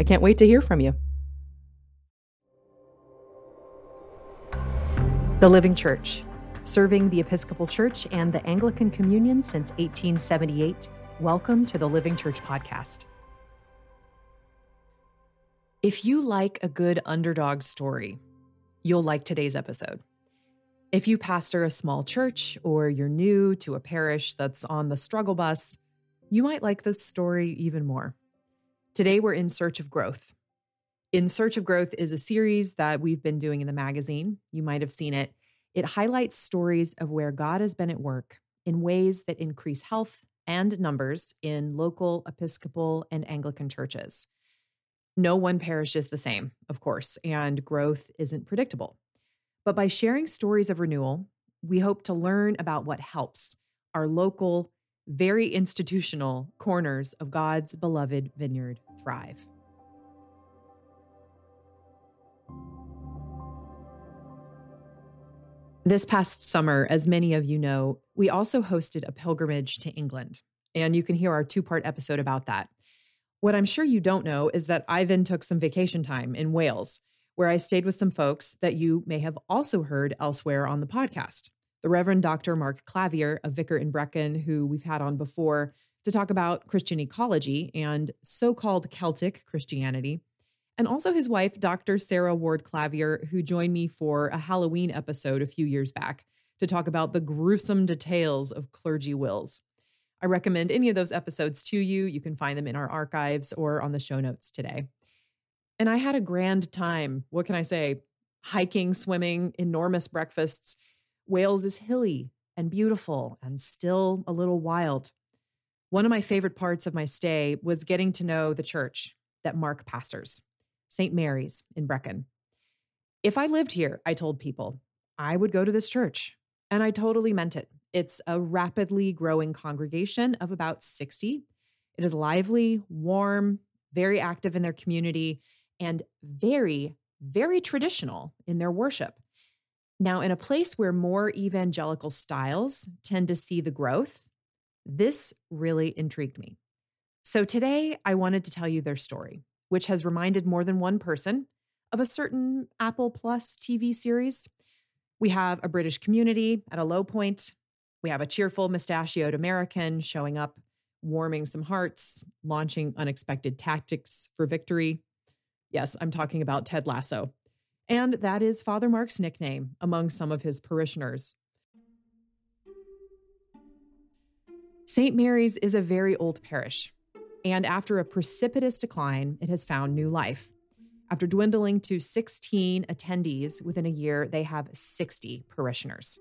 I can't wait to hear from you. The Living Church Serving the Episcopal Church and the Anglican Communion since 1878, welcome to the Living Church Podcast. If you like a good underdog story, you'll like today's episode. If you pastor a small church or you're new to a parish that's on the struggle bus, you might like this story even more. Today, we're in search of growth. In Search of Growth is a series that we've been doing in the magazine. You might have seen it. It highlights stories of where God has been at work in ways that increase health and numbers in local Episcopal and Anglican churches. No one parish is the same, of course, and growth isn't predictable. But by sharing stories of renewal, we hope to learn about what helps our local, very institutional corners of God's beloved vineyard thrive. This past summer, as many of you know, we also hosted a pilgrimage to England, and you can hear our two part episode about that. What I'm sure you don't know is that I then took some vacation time in Wales, where I stayed with some folks that you may have also heard elsewhere on the podcast. The Reverend Dr. Mark Clavier, a vicar in Brecon, who we've had on before to talk about Christian ecology and so called Celtic Christianity and also his wife, Dr. Sarah Ward Clavier, who joined me for a Halloween episode a few years back to talk about the gruesome details of clergy wills. I recommend any of those episodes to you. You can find them in our archives or on the show notes today. And I had a grand time. What can I say? Hiking, swimming, enormous breakfasts. Wales is hilly and beautiful and still a little wild. One of my favorite parts of my stay was getting to know the church that Mark pastors. St. Mary's in Brecon. If I lived here, I told people, I would go to this church. And I totally meant it. It's a rapidly growing congregation of about 60. It is lively, warm, very active in their community, and very, very traditional in their worship. Now, in a place where more evangelical styles tend to see the growth, this really intrigued me. So today, I wanted to tell you their story which has reminded more than one person of a certain Apple Plus TV series. We have a British community at a low point. We have a cheerful, mustachioed American showing up, warming some hearts, launching unexpected tactics for victory. Yes, I'm talking about Ted Lasso. And that is Father Mark's nickname among some of his parishioners. St. Mary's is a very old parish, and after a precipitous decline, it has found new life. After dwindling to 16 attendees within a year, they have 60 parishioners.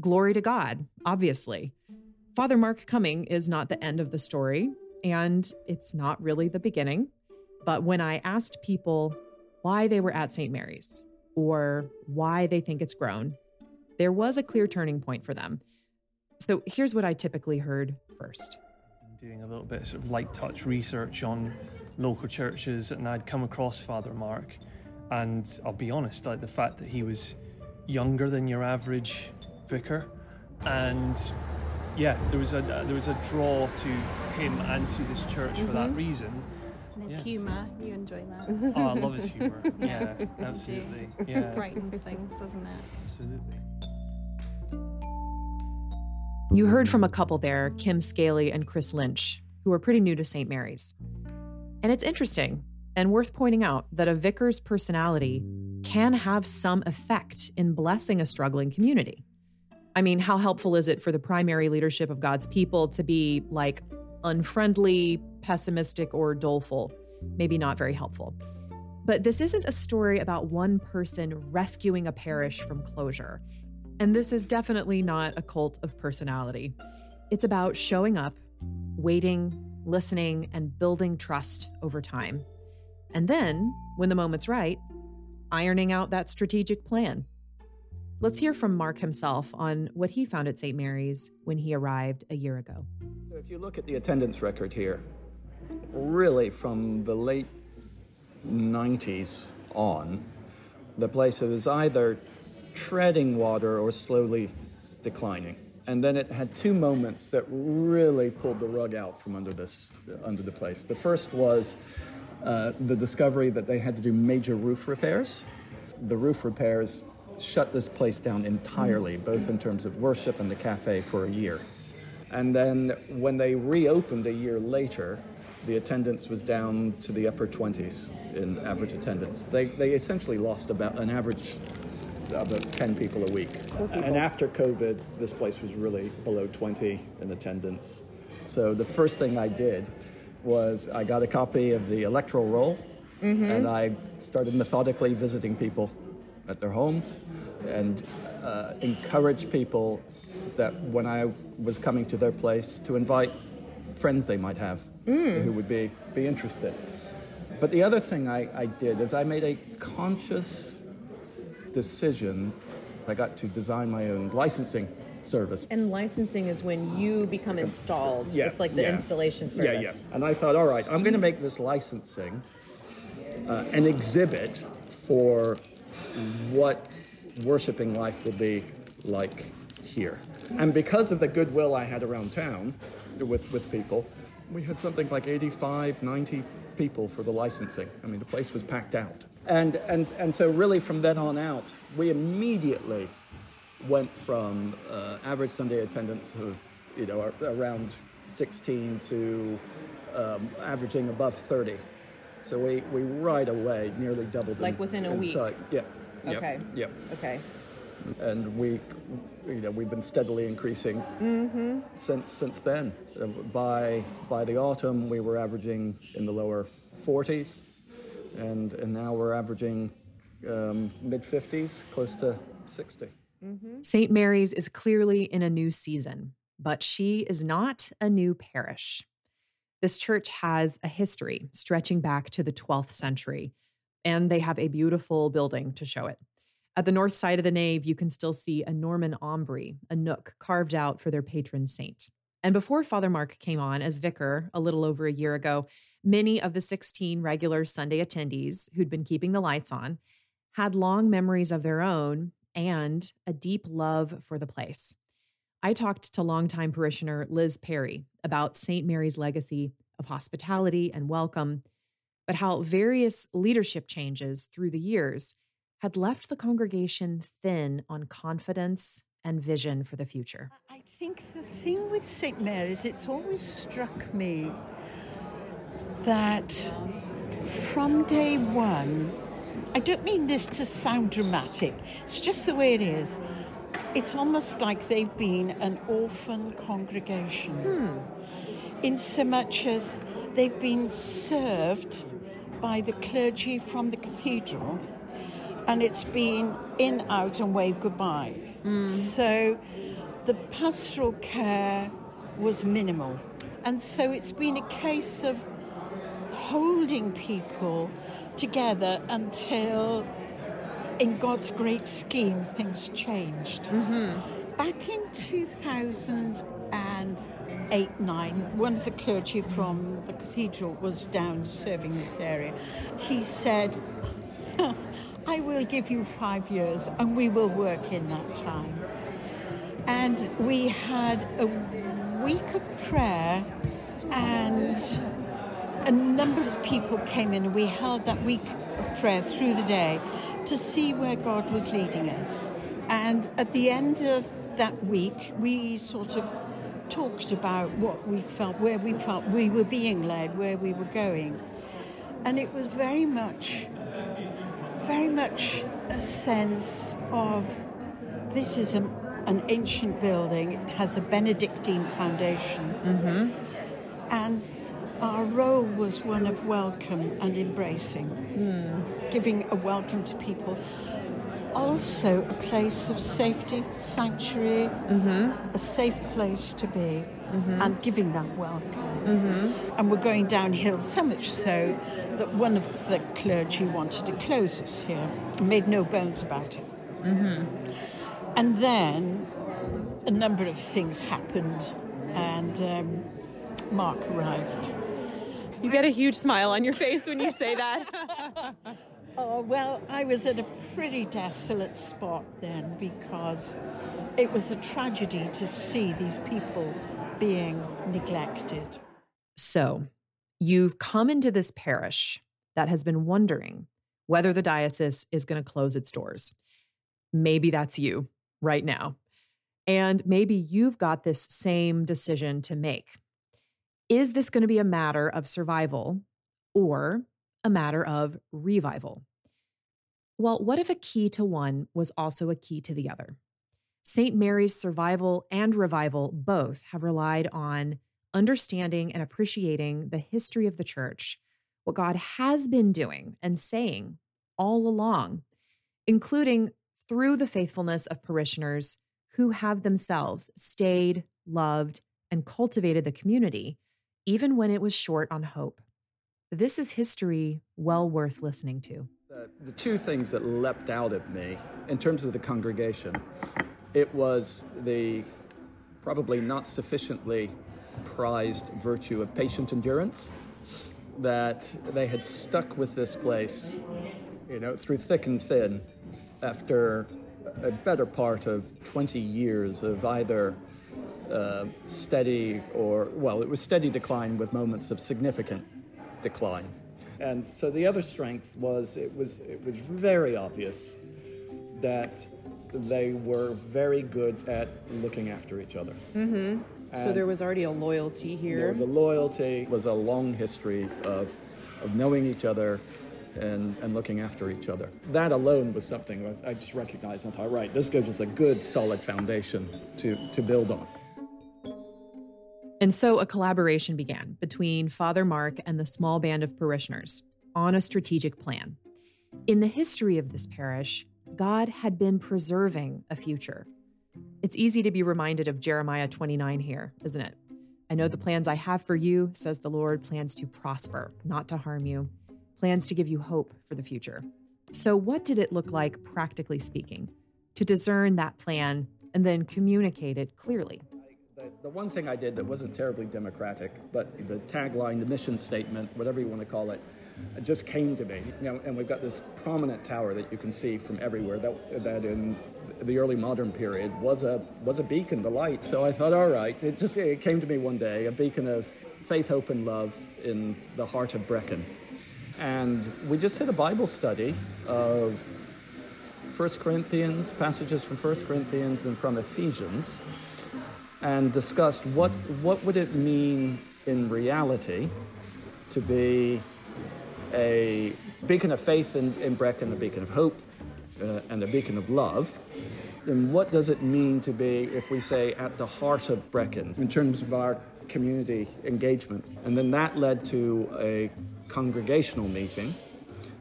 Glory to God, obviously. Father Mark coming is not the end of the story, and it's not really the beginning. But when I asked people why they were at St. Mary's or why they think it's grown, there was a clear turning point for them. So here's what I typically heard first doing a little bit of, sort of light touch research on local churches, and I'd come across Father Mark. And I'll be honest, like the fact that he was younger than your average vicar and yeah, there was a uh, there was a draw to him and to this church mm-hmm. for that mm-hmm. reason. And his yes. humour, you enjoy that. oh, I love his humour. Yeah, absolutely. Yeah, brightens things, doesn't it? Absolutely. You heard from a couple there, Kim Scaley and Chris Lynch, who are pretty new to St. Mary's. And it's interesting and worth pointing out that a vicar's personality can have some effect in blessing a struggling community. I mean, how helpful is it for the primary leadership of God's people to be like unfriendly, pessimistic, or doleful? Maybe not very helpful. But this isn't a story about one person rescuing a parish from closure. And this is definitely not a cult of personality. It's about showing up, waiting, listening, and building trust over time. And then, when the moment's right, ironing out that strategic plan. Let's hear from Mark himself on what he found at St. Mary's when he arrived a year ago. So if you look at the attendance record here, really from the late 90s on, the place was either treading water or slowly declining. And then it had two moments that really pulled the rug out from under this under the place. The first was uh, the discovery that they had to do major roof repairs. The roof repairs shut this place down entirely, both in terms of worship and the cafe for a year. And then when they reopened a year later, the attendance was down to the upper 20s in average attendance. They, they essentially lost about an average about 10 people a week. And after COVID, this place was really below 20 in attendance. So the first thing I did was I got a copy of the electoral roll mm-hmm. and I started methodically visiting people at their homes and uh, encourage people that when I was coming to their place to invite friends they might have mm. who would be, be interested. But the other thing I, I did is I made a conscious decision. I got to design my own licensing service. And licensing is when you become installed. Yeah, it's like the yeah. installation service. Yeah, yeah. And I thought, all right, I'm going to make this licensing uh, an exhibit for what worshiping life will be like here. And because of the goodwill I had around town with, with people, we had something like 85, 90 people for the licensing. I mean, the place was packed out. And, and, and so, really, from then on out, we immediately went from uh, average Sunday attendance of you know around 16 to um, averaging above 30. So we, we right away nearly doubled. Like in, within a in week. Sight. Yeah. Okay. Yeah. Okay. And we, you know, we've been steadily increasing mm-hmm. since since then. By by the autumn, we were averaging in the lower 40s, and and now we're averaging um, mid 50s, close to 60. Mm-hmm. St. Mary's is clearly in a new season, but she is not a new parish. This church has a history stretching back to the 12th century, and they have a beautiful building to show it. At the north side of the nave, you can still see a Norman aumbry, a nook carved out for their patron saint. And before Father Mark came on as vicar a little over a year ago, many of the 16 regular Sunday attendees who'd been keeping the lights on had long memories of their own and a deep love for the place. I talked to longtime parishioner Liz Perry about St. Mary's legacy of hospitality and welcome, but how various leadership changes through the years had left the congregation thin on confidence and vision for the future. I think the thing with St. Mary's, it's always struck me that from day one, I don't mean this to sound dramatic, it's just the way it is. It's almost like they've been an orphan congregation. Hmm. In so much as they've been served by the clergy from the cathedral, and it's been in, out, and wave goodbye. Mm. So the pastoral care was minimal. And so it's been a case of holding people together until, in God's great scheme, things changed. Mm-hmm. Back in 2008 9, one of the clergy from the cathedral was down serving this area. He said, I will give you five years and we will work in that time. And we had a week of prayer, and a number of people came in, and we held that week of prayer through the day to see where God was leading us. And at the end of that week, we sort of talked about what we felt, where we felt we were being led, where we were going. And it was very much, very much a sense of this is a, an ancient building, it has a Benedictine foundation. Mm-hmm. And our role was one of welcome and embracing, mm. giving a welcome to people also a place of safety, sanctuary, mm-hmm. a safe place to be, mm-hmm. and giving that welcome. Mm-hmm. And we're going downhill so much so that one of the clergy wanted to close us here, made no bones about it. Mm-hmm. And then a number of things happened, and um, Mark arrived. You get a huge smile on your face when you say that. Oh, well, I was at a pretty desolate spot then because it was a tragedy to see these people being neglected. So, you've come into this parish that has been wondering whether the diocese is going to close its doors. Maybe that's you right now. And maybe you've got this same decision to make. Is this going to be a matter of survival or a matter of revival. Well, what if a key to one was also a key to the other? St. Mary's survival and revival both have relied on understanding and appreciating the history of the church, what God has been doing and saying all along, including through the faithfulness of parishioners who have themselves stayed, loved, and cultivated the community, even when it was short on hope. This is history well worth listening to. The, the two things that leapt out at me in terms of the congregation, it was the probably not sufficiently prized virtue of patient endurance that they had stuck with this place, you know, through thick and thin after a better part of 20 years of either uh, steady or, well, it was steady decline with moments of significant decline. And so the other strength was it was it was very obvious that they were very good at looking after each other. Mm-hmm. So there was already a loyalty here. There was a loyalty. Was a long history of of knowing each other and, and looking after each other. That alone was something I just recognized and thought, right, this gives us a good solid foundation to, to build on. And so a collaboration began between Father Mark and the small band of parishioners on a strategic plan. In the history of this parish, God had been preserving a future. It's easy to be reminded of Jeremiah 29 here, isn't it? I know the plans I have for you, says the Lord, plans to prosper, not to harm you, plans to give you hope for the future. So, what did it look like, practically speaking, to discern that plan and then communicate it clearly? the one thing I did that wasn't terribly democratic, but the tagline, the mission statement, whatever you want to call it, just came to me. You know, and we've got this prominent tower that you can see from everywhere that, that in the early modern period was a was a beacon, the light. So I thought, all right, it just it came to me one day, a beacon of faith, hope, and love in the heart of Brecon. And we just did a Bible study of 1 Corinthians, passages from 1 Corinthians and from Ephesians and discussed what, what would it mean in reality to be a beacon of faith in, in Brecon, a beacon of hope, uh, and a beacon of love. And what does it mean to be, if we say, at the heart of Brecon in terms of our community engagement? And then that led to a congregational meeting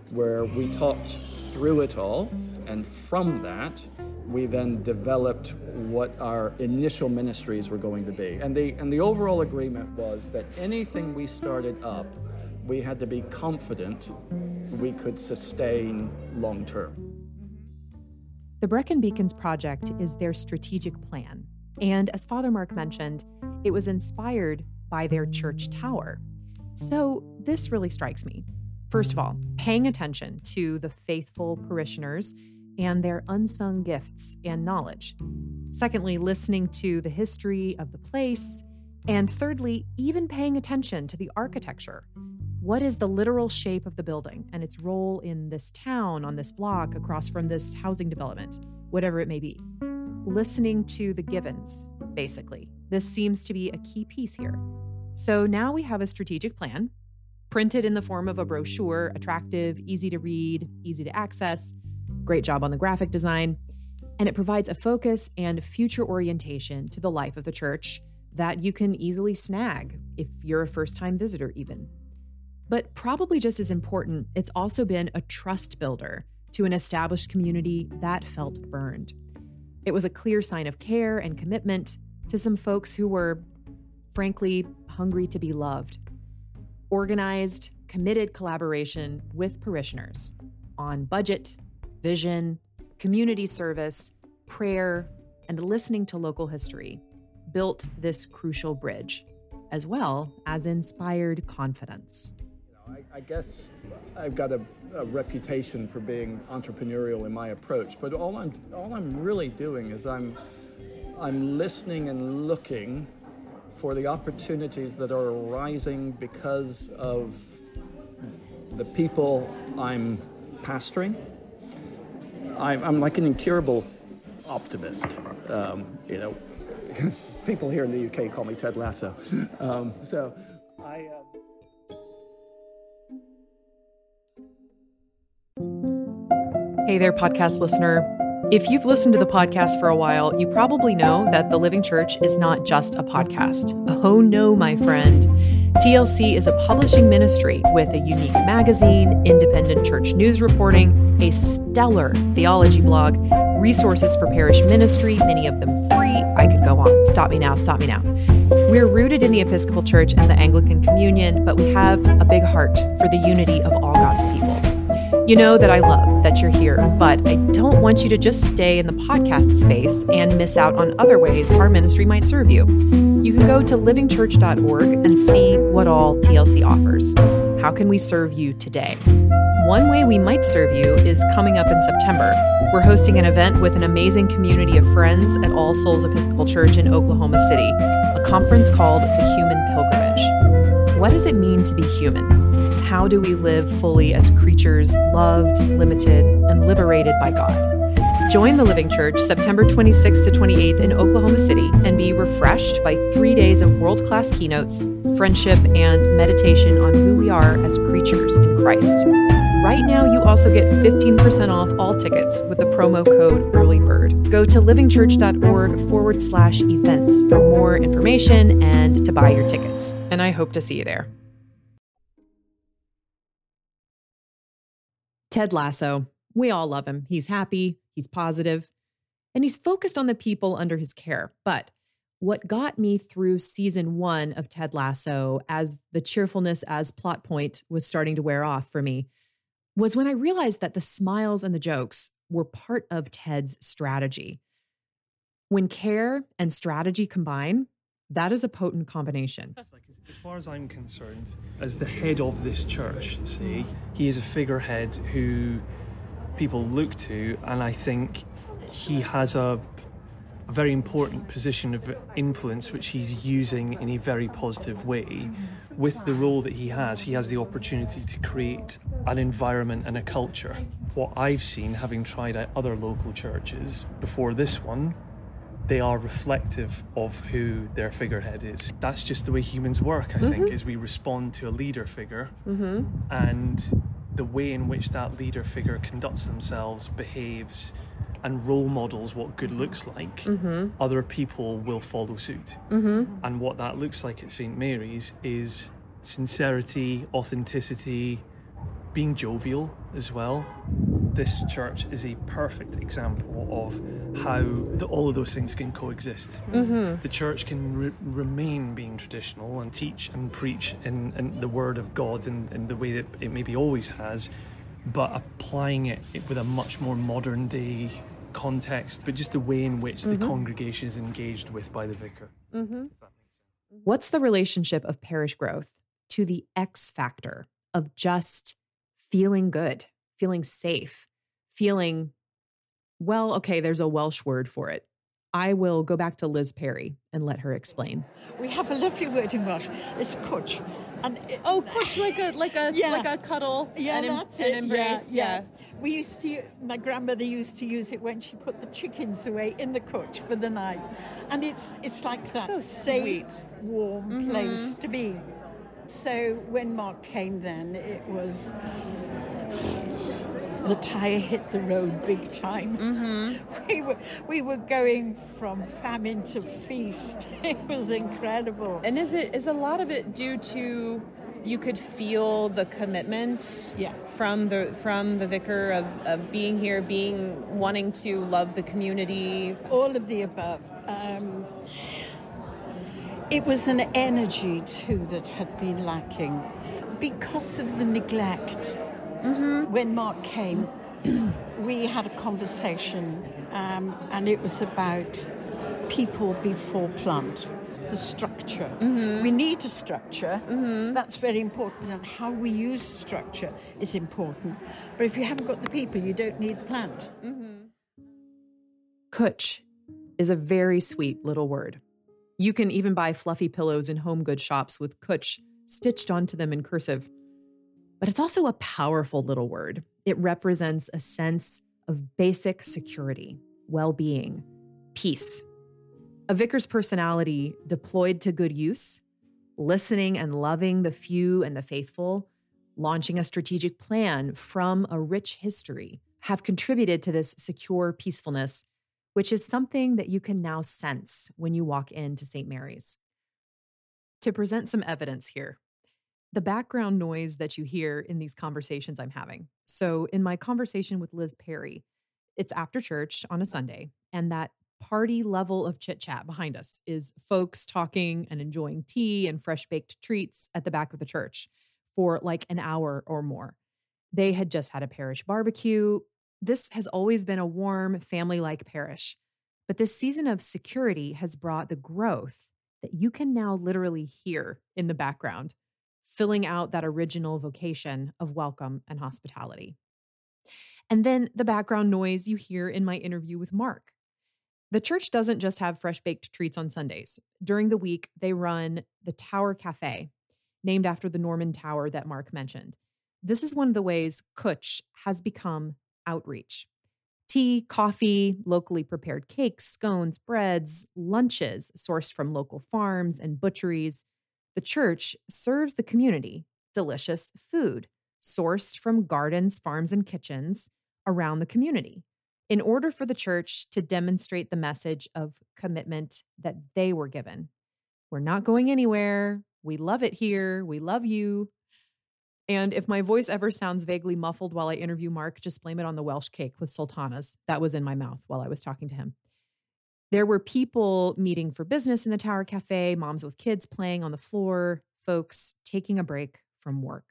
where we talked through it all. And from that, we then developed what our initial ministries were going to be. And the, and the overall agreement was that anything we started up, we had to be confident we could sustain long term. The Brecon Beacons Project is their strategic plan. And as Father Mark mentioned, it was inspired by their church tower. So this really strikes me. First of all, paying attention to the faithful parishioners and their unsung gifts and knowledge. Secondly, listening to the history of the place And thirdly, even paying attention to the architecture. What is the literal shape of the building and its role in this town, on this block, across from this housing development, whatever it may be? Listening to the givens, basically. This seems to be a key piece here. So now we have a strategic plan, printed in the form of a brochure, attractive, easy to read, easy to access. Great job on the graphic design. And it provides a focus and future orientation to the life of the church that you can easily snag if you're a first time visitor, even. But probably just as important, it's also been a trust builder to an established community that felt burned. It was a clear sign of care and commitment to some folks who were, frankly, hungry to be loved. Organized, committed collaboration with parishioners on budget, vision, community service, prayer, and listening to local history built this crucial bridge, as well as inspired confidence. I, I guess I've got a, a, reputation for being entrepreneurial in my approach, but all I'm all I'm really doing is I'm I'm listening and looking for the opportunities that are arising because of the people I'm pastoring. I'm, I'm like an incurable optimist. Um, you know, people here in the UK call me Ted Lasso. Um, so Hey there, podcast listener. If you've listened to the podcast for a while, you probably know that The Living Church is not just a podcast. Oh no, my friend. TLC is a publishing ministry with a unique magazine, independent church news reporting, a stellar theology blog, resources for parish ministry, many of them free. I could go on. Stop me now, stop me now. We're rooted in the Episcopal Church and the Anglican Communion, but we have a big heart for the unity of all God's people. You know that I love that you're here, but I don't want you to just stay in the podcast space and miss out on other ways our ministry might serve you. You can go to livingchurch.org and see what all TLC offers. How can we serve you today? One way we might serve you is coming up in September. We're hosting an event with an amazing community of friends at All Souls Episcopal Church in Oklahoma City, a conference called the Human Pilgrimage. What does it mean to be human? How do we live fully as creatures loved, limited, and liberated by God. Join the Living Church September 26th to 28th in Oklahoma City and be refreshed by three days of world class keynotes, friendship, and meditation on who we are as creatures in Christ. Right now, you also get 15% off all tickets with the promo code EARLYBIRD. Go to livingchurch.org forward slash events for more information and to buy your tickets. And I hope to see you there. Ted Lasso. We all love him. He's happy, he's positive, and he's focused on the people under his care. But what got me through season one of Ted Lasso as the cheerfulness as plot point was starting to wear off for me was when I realized that the smiles and the jokes were part of Ted's strategy. When care and strategy combine, that is a potent combination. As far as I'm concerned, as the head of this church, say, he is a figurehead who people look to, and I think he has a, a very important position of influence which he's using in a very positive way. With the role that he has, he has the opportunity to create an environment and a culture. What I've seen, having tried other local churches before this one, they are reflective of who their figurehead is. That's just the way humans work, I mm-hmm. think, is we respond to a leader figure mm-hmm. and the way in which that leader figure conducts themselves, behaves, and role models what good looks like, mm-hmm. other people will follow suit. Mm-hmm. And what that looks like at St. Mary's is sincerity, authenticity, being jovial as well. This church is a perfect example of how the, all of those things can coexist. Mm-hmm. The church can re- remain being traditional and teach and preach in, in the word of God in, in, the way that it maybe always has, but applying it with a much more modern day context, but just the way in which mm-hmm. the congregation is engaged with by the vicar. Mm-hmm. What's the relationship of parish growth to the X factor of just feeling good, feeling safe, feeling, well, okay, there's a Welsh word for it I will go back to Liz Perry and let her explain. We have a lovely word in Welsh. It's cwtch. And it, Oh, push like a like a Yeah. like a cuddle yeah, and, that's and embrace. Yeah, yeah. We used to. My grandmother used to use it when she put the chickens away in the cwtch for the night, and it's it's like that So safe, sweet. Mm-hmm. warm place to be. So when Mark came, then it was the tire hit the road big time. Mm-hmm. We were we were going from famine to feast. It was incredible. And is it is a lot of it due to you could feel the commitment Yeah. from the from the vicar of, of being here, being wanting to love the community. all of the above. Um, it was an energy too that had been lacking because of the neglect. Mm-hmm. When Mark came, we had a conversation, um, and it was about people before plant, the structure. Mm-hmm. We need a structure. Mm-hmm. That's very important, and how we use the structure is important. But if you haven't got the people, you don't need the plant. Cwtch is a very sweet little word. You can even buy fluffy pillows in home goods shops with cwtch stitched onto them in cursive. But it's also a powerful little word. It represents a sense of basic security, well being, peace. A vicar's personality deployed to good use, listening and loving the few and the faithful, launching a strategic plan from a rich history, have contributed to this secure peacefulness which is something that you can now sense when you walk into St. Mary's. To present some evidence here, the background noise that you hear in these conversations I'm having. So, in my conversation with Liz Perry, it's after church on a Sunday, and that party level of chit chat behind us is folks talking and enjoying tea and fresh baked treats at the back of the church for like an hour or more. They had just had a parish barbecue. This has always been a warm, family like parish. But this season of security has brought the growth that you can now literally hear in the background, filling out that original vocation of welcome and hospitality. And then the background noise you hear in my interview with Mark. The church doesn't just have fresh baked treats on Sundays. During the week, they run the Tower Cafe, named after the Norman Tower that Mark mentioned. This is one of the ways cwtch has become outreach. Tea, coffee, locally prepared cakes, scones, breads, lunches sourced from local farms and butcheries. The church serves the community delicious food sourced from gardens, farms, and kitchens around the community in order for the church to demonstrate the message of commitment that they were given. We're not going anywhere. We love it here. We love you. And if my voice ever sounds vaguely muffled while I interview Mark, just blame it on the Welsh cake with sultanas that was in my mouth while I was talking to him. There were people meeting for business in the Tower Cafe, moms with kids playing on the floor, folks taking a break from work.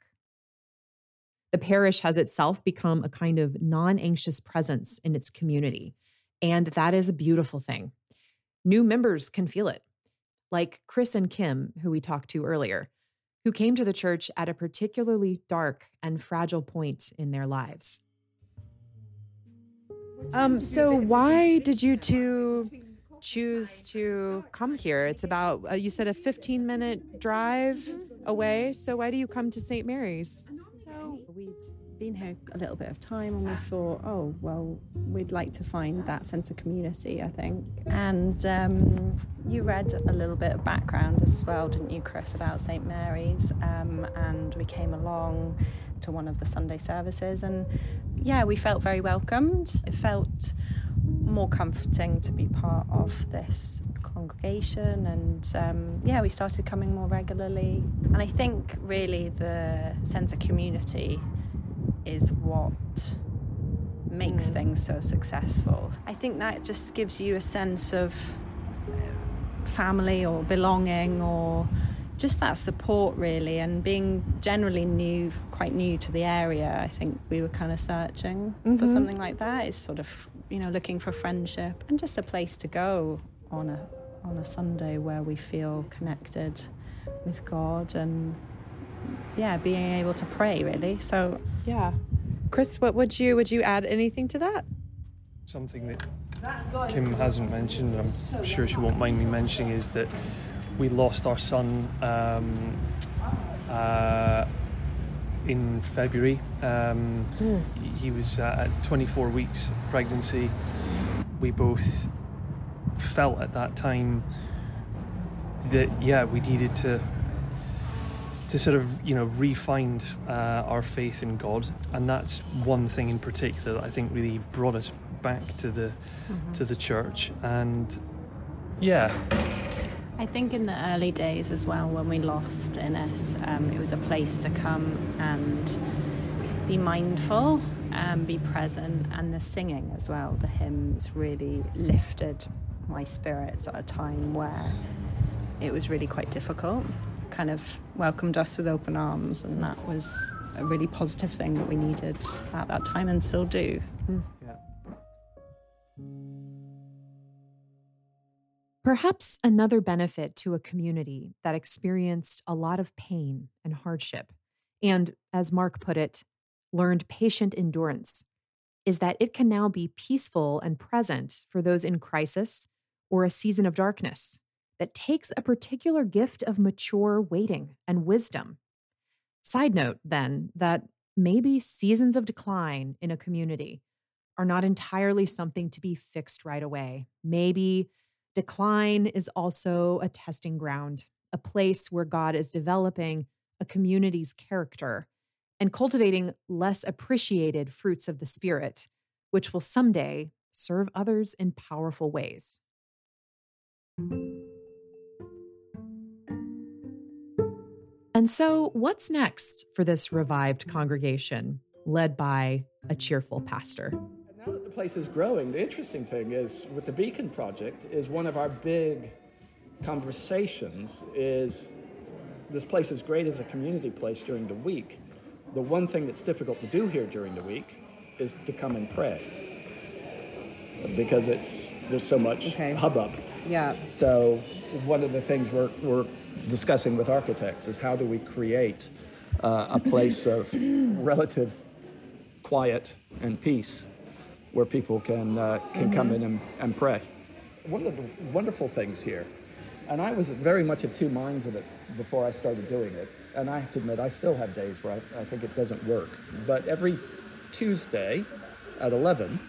The parish has itself become a kind of non anxious presence in its community. And that is a beautiful thing. New members can feel it, like Chris and Kim, who we talked to earlier, who came to the church at a particularly dark and fragile point in their lives. Um, so why did you two choose to come here? It's about uh, you said a 15 minute drive away. So why do you come to St. Mary's? So we'd been here a little bit of time and we thought, oh, well, we'd like to find that sense of community, I think. And um, you read a little bit of background as well, didn't you, Chris, about St. Mary's? Um, and we came along to one of the Sunday services and yeah, we felt very welcomed. It felt more comforting to be part of this congregation. And um, yeah we started coming more regularly. And i think really the sense of community is what makes things so successful. I think that just gives you a sense of family or belonging or just that support really and being generally new quite new to the area i think we were kind of searching for something like that. Is sort of you know looking for friendship and just a place to go on a on a sunday where we feel connected with god and yeah being able to pray really so Yeah. Chris, what would you would you add anything to that? Something that Kim hasn't mentioned, and I'm sure she won't mind me mentioning, is that we lost our son um, uh, in February. Um, mm. He was uh, at 24 weeks pregnancy. We both felt at that time that yeah we needed to to sort of you know refind uh, our faith in God, and that's one thing in particular that I think really brought us back to the mm-hmm. to the church. And yeah, I think in the early days as well, when we lost Innes, um, it was a place to come and be mindful and be present, and the singing as well. The hymns really lifted my spirits at a time where it was really quite difficult. Kind of welcomed us with open arms, and that was a really positive thing that we needed at that time and still do. Mm. Perhaps another benefit to a community that experienced a lot of pain and hardship, and as Mark put it, learned patient endurance, is that it can now be peaceful and present for those in crisis or a season of darkness that takes a particular gift of mature waiting and wisdom. Side note, then, that maybe seasons of decline in a community are not entirely something to be fixed right away. Maybe decline is also a testing ground, a place where God is developing a community's character and cultivating less appreciated fruits of the Spirit, which will someday serve others in powerful ways. And so, what's next for this revived congregation led by a cheerful pastor? Place is growing, the interesting thing is with the Beacon Project is one of our big conversations is this place is great as a community place during the week. The one thing that's difficult to do here during the week is to come and pray because it's there's so much okay. hubbub. Yeah. So one of the things we're, we're discussing with architects is how do we create uh, a place of relative quiet and peace where people can uh, can mm-hmm. come in and, and pray. One of the wonderful things here, and I was very much of two minds of it before I started doing it, and I have to admit I still have days where I, I think it doesn't work. But every Tuesday at 11,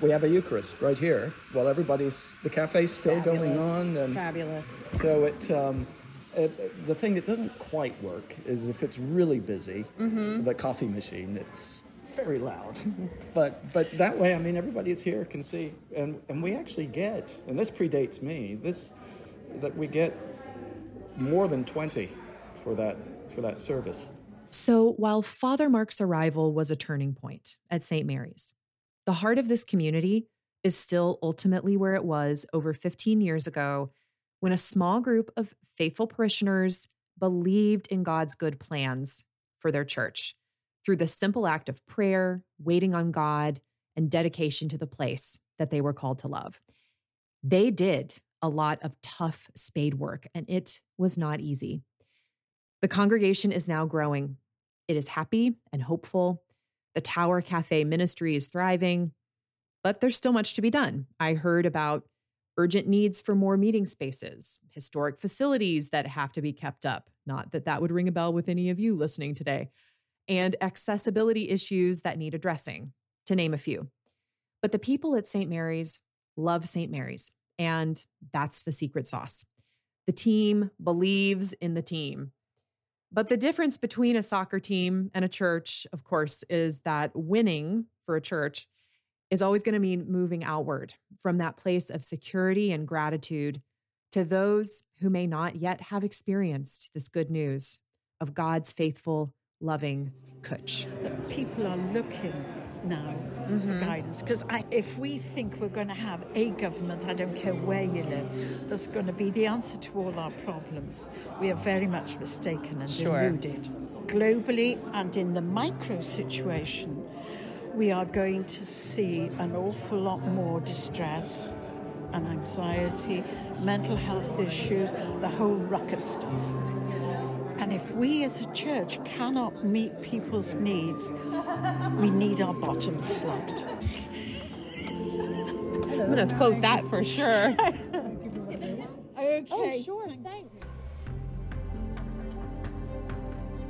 we have a Eucharist right here while everybody's the cafe's still Fabulous. going on. And Fabulous. So it, um, it, the thing that doesn't quite work is if it's really busy, mm-hmm. the coffee machine. It's very loud, but but that way, I mean, everybody is here can see, and and we actually get, and this predates me. This that we get more than twenty for that for that service. So while Father Mark's arrival was a turning point at St. Mary's, the heart of this community is still ultimately where it was over 15 years ago when a small group of faithful parishioners believed in God's good plans for their church through the simple act of prayer, waiting on God, and dedication to the place that they were called to love. They did a lot of tough spade work, and it was not easy. The congregation is now growing. It is happy and hopeful. The Tower Cafe ministry is thriving, but there's still much to be done. I heard about urgent needs for more meeting spaces, historic facilities that have to be kept up. Not that that would ring a bell with any of you listening today, and accessibility issues that need addressing, to name a few. But the people at St. Mary's love St. Mary's, and that's the secret sauce. The team believes in the team. But the difference between a soccer team and a church, of course, is that winning for a church is always going to mean moving outward from that place of security and gratitude to those who may not yet have experienced this good news of God's faithful, loving cwtch. People are looking now mm-hmm. for guidance because if we think we're going to have a government, I don't care where you live, that's going to be the answer to all our problems, we are very much mistaken and sure. deluded. Globally and in the micro situation, we are going to see an awful lot more distress and anxiety, mental health issues, the whole ruck of stuff. And if we as a church cannot meet people's needs, we need our bottoms slugged. I'm going to quote that for sure. Oh, okay. Oh, sure, thanks.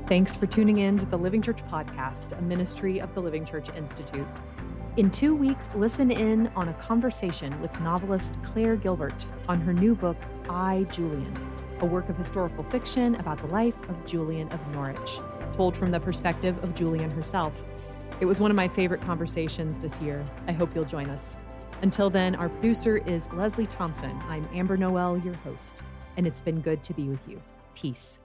Thanks for tuning in to the Living Church Podcast, a ministry of the Living Church Institute. In two weeks, listen in on a conversation with novelist Claire Gilbert on her new book, I, Julian, a work of historical fiction about the life of Julian of Norwich, told from the perspective of Julian herself. It was one of my favorite conversations this year. I hope you'll join us. Until then, our producer is Leslie Thompson. I'm Amber Noel, your host, and it's been good to be with you. Peace.